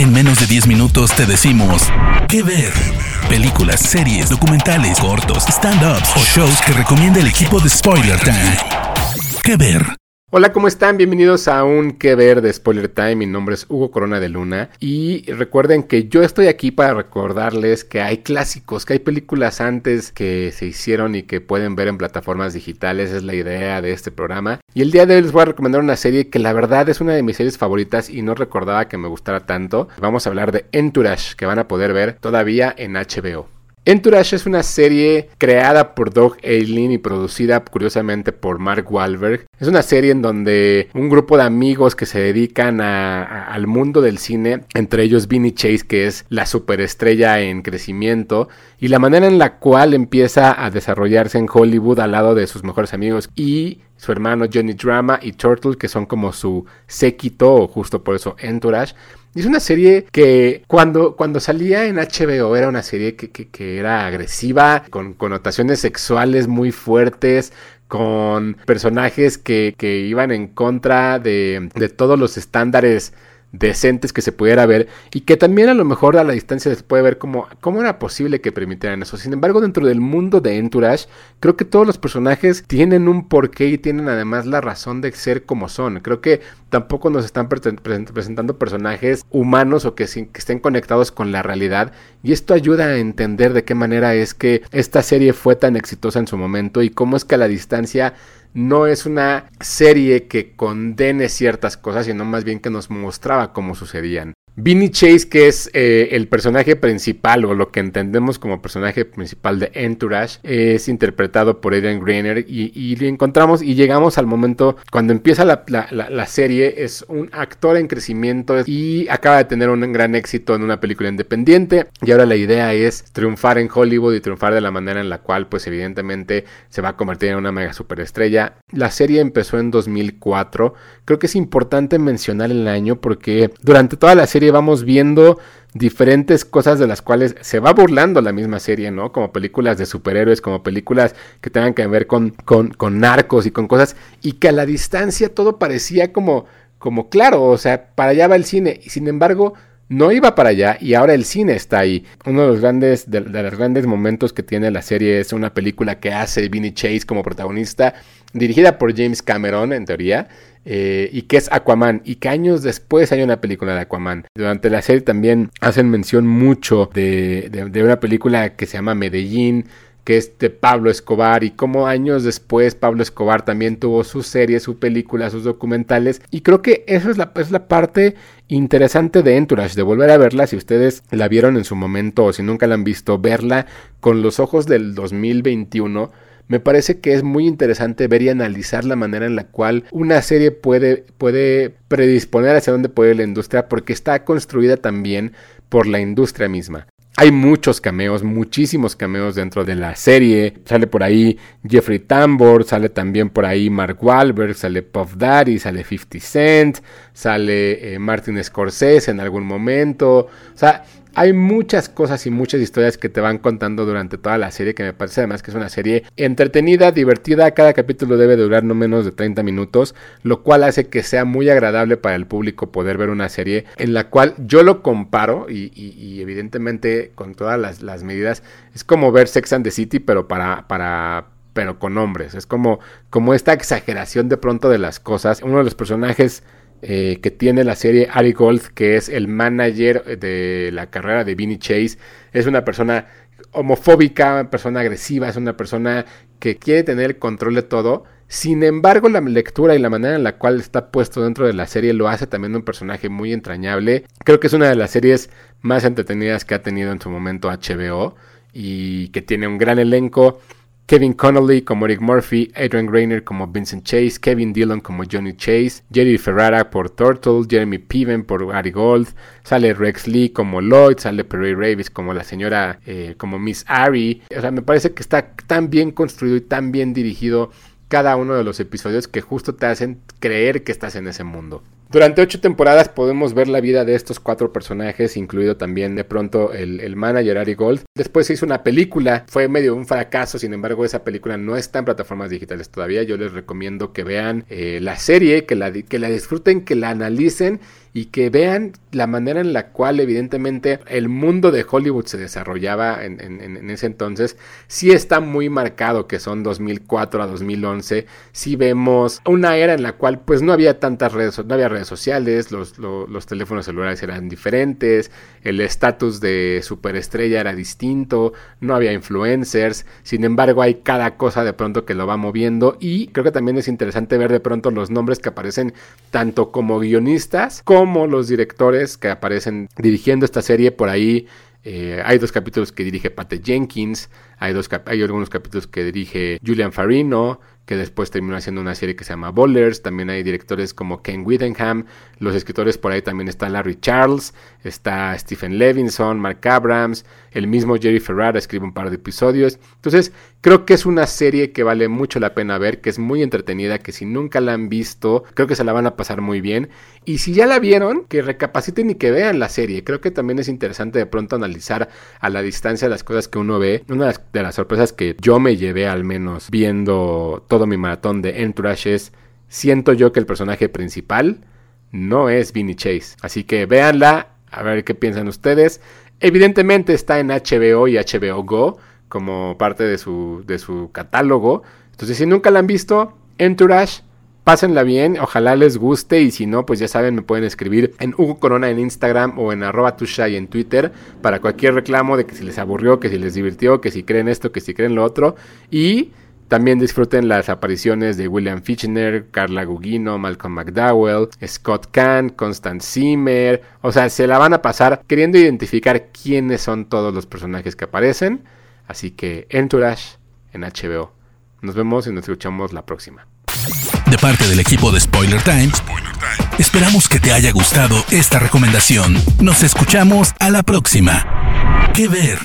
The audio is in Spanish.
En menos de 10 minutos te decimos qué ver. Películas, series, documentales, cortos, stand-ups o shows que recomienda el equipo de Spoiler Time. ¿Qué ver? Hola, ¿cómo están? Bienvenidos a un Que Ver de Spoiler Time. Mi nombre es Hugo Corona de Luna. Y recuerden que yo estoy aquí para recordarles que hay clásicos, que hay películas antes que se hicieron y que pueden ver en plataformas digitales. Es la idea de este programa. Y el día de hoy les voy a recomendar una serie que la verdad es una de mis series favoritas y no recordaba que me gustara tanto. Vamos a hablar de Entourage, que van a poder ver todavía en HBO. Entourage es una serie creada por Doug Eileen y producida curiosamente por Mark Wahlberg. Es una serie en donde un grupo de amigos que se dedican al mundo del cine, entre ellos Vinny Chase, que es la superestrella en crecimiento, y la manera en la cual empieza a desarrollarse en Hollywood al lado de sus mejores amigos y su hermano Johnny Drama y Turtle, que son como su séquito, o justo por eso Entourage. Es una serie que cuando, cuando salía en HBO era una serie que, que, era agresiva, con connotaciones sexuales muy fuertes, con personajes que, que iban en contra de, de todos los estándares decentes que se pudiera ver y que también a lo mejor a la distancia se puede ver como cómo era posible que permitieran eso. Sin embargo, dentro del mundo de Entourage, creo que todos los personajes tienen un porqué y tienen además la razón de ser como son. Creo que tampoco nos están presentando personajes humanos o que, que estén conectados con la realidad y esto ayuda a entender de qué manera es que esta serie fue tan exitosa en su momento y cómo es que a la distancia no es una serie que condene ciertas cosas, sino más bien que nos mostraba cómo sucedían. Vinny Chase, que es eh, el personaje principal o lo que entendemos como personaje principal de Entourage, es interpretado por Adrian Greiner y, y encontramos y llegamos al momento cuando empieza la, la, serie, es un actor en crecimiento y acaba de tener un gran éxito en una película independiente y ahora la idea es triunfar en Hollywood y triunfar de la manera en la cual pues evidentemente se va a convertir en una mega superestrella. La serie empezó en 2004, creo que es importante mencionar el año porque durante toda la serie vamos viendo diferentes cosas de las cuales se va burlando la misma serie, ¿no? Como películas de superhéroes, como películas que tengan que ver con, con, con narcos y con cosas, y que a la distancia todo parecía como, como claro, o sea, para allá va el cine, y sin embargo no iba para allá y ahora el cine está ahí. Uno de los grandes, de, los grandes momentos que tiene la serie es una película que hace Vinny Chase como protagonista, dirigida por James Cameron en teoría, eh, y que es Aquaman, y que años después hay una película de Aquaman. Durante la serie también hacen mención mucho de, de, una película que se llama Medellín, que es de Pablo Escobar y como años después Pablo Escobar también tuvo su serie, su película, sus documentales. Y creo que eso es la, es la parte interesante de Entourage, de volver a verla. Si ustedes la vieron en su momento o si nunca la han visto, verla con los ojos del 2021 me parece que es muy interesante ver y analizar la manera en la cual una serie puede, puede predisponer hacia dónde puede la industria porque está construida también por la industria misma. Hay muchos cameos, muchísimos cameos dentro de la serie. Sale por ahí Jeffrey Tambor, sale también por ahí Mark Wahlberg, sale Puff Daddy, sale 50 Cent, sale eh, Martin Scorsese en algún momento. O sea, hay muchas cosas y muchas historias que te van contando durante toda la serie que me parece además que es una serie entretenida, divertida, cada capítulo debe durar no menos de 30 minutos, lo cual hace que sea muy agradable para el público poder ver una serie en la cual yo lo comparo y, evidentemente con todas las, medidas. Es como ver Sex and the City pero para... para pero con hombres, es como, como esta exageración de pronto de las cosas. Uno de los personajes eh, que tiene la serie Ari Gold, que es el manager de la carrera de Vinny Chase. Es una persona homofóbica, una persona agresiva, es una persona que quiere tener el control de todo. Sin embargo, la lectura y la manera en la cual está puesto dentro de la serie lo hace también un personaje muy entrañable. Creo que es una de las series más entretenidas que ha tenido en su momento HBO y que tiene un gran elenco. Kevin Connolly como Eric Murphy, Adrian Grainer como Vincent Chase, Kevin Dillon como Johnny Chase, Jerry Ferrara por Turtle, Jeremy Piven por Gary Gold, sale Rex Lee como Lloyd, sale Perry Ravis como la señora, eh, como Miss Ari. O sea, me parece que está tan bien construido y tan bien dirigido cada uno de los episodios que justo te hacen creer que estás en ese mundo. Durante ocho temporadas podemos ver la vida de estos cuatro personajes, incluido también de pronto el, manager Ari Gold. Después se hizo una película, fue medio un fracaso, sin embargo esa película no está en plataformas digitales todavía. Yo les recomiendo que vean eh, la serie, que la, que la disfruten, que la analicen y que vean la manera en la cual evidentemente el mundo de Hollywood se desarrollaba en, en, ese entonces, sí está muy marcado que son 2004 a 2011, sí vemos una era en la cual pues no había tantas redes, no había redes sociales, los, los teléfonos celulares eran diferentes, el estatus de superestrella era distinto, no había influencers, sin embargo hay cada cosa de pronto que lo va moviendo y creo que también es interesante ver de pronto los nombres que aparecen tanto como guionistas los directores que aparecen dirigiendo esta serie por ahí. Eh, hay dos capítulos que dirige Pate Jenkins, hay, dos hay algunos capítulos que dirige Julian Farino, que después terminó haciendo una serie que se llama Bowlers. También hay directores como Ken Whittingham. Los escritores por ahí también está Larry Charles, está Stephen Levinson, Mark Abrams, el mismo Jerry Ferrara escribe un par de episodios. Entonces, creo que es una serie que vale mucho la pena ver, que es muy entretenida, que si nunca la han visto, creo que se la van a pasar muy bien. Y si ya la vieron, que recapaciten y que vean la serie. Creo que también es interesante de pronto analizar a la distancia las cosas que uno ve. Una de las sorpresas que yo me llevé al menos viendo todo mi maratón de Entourage es, siento yo que el personaje principal no es Vinny Chase. Así que véanla, a ver qué piensan ustedes. Evidentemente está en HBO y HBO Go como parte de su, de su catálogo. Entonces, si nunca la han visto, Entourage, pásenla bien, ojalá les guste y si no, pues ya saben, me pueden escribir en Hugo Corona en Instagram o en arroba tushai en Twitter para cualquier reclamo de que si les aburrió, que si les divirtió, que si creen esto, que si creen lo otro. Y también disfruten las apariciones de William Fichtner, Carla Gugino, Malcolm McDowell, Scott Kahn, Constance Zimmer. O sea, se la van a pasar queriendo identificar quiénes son todos los personajes que aparecen. Así que Entourage en HBO. Nos vemos y nos escuchamos la próxima. Parte del equipo de Spoiler Times, esperamos que te haya gustado esta recomendación. Nos escuchamos a la próxima. ¿Qué ver?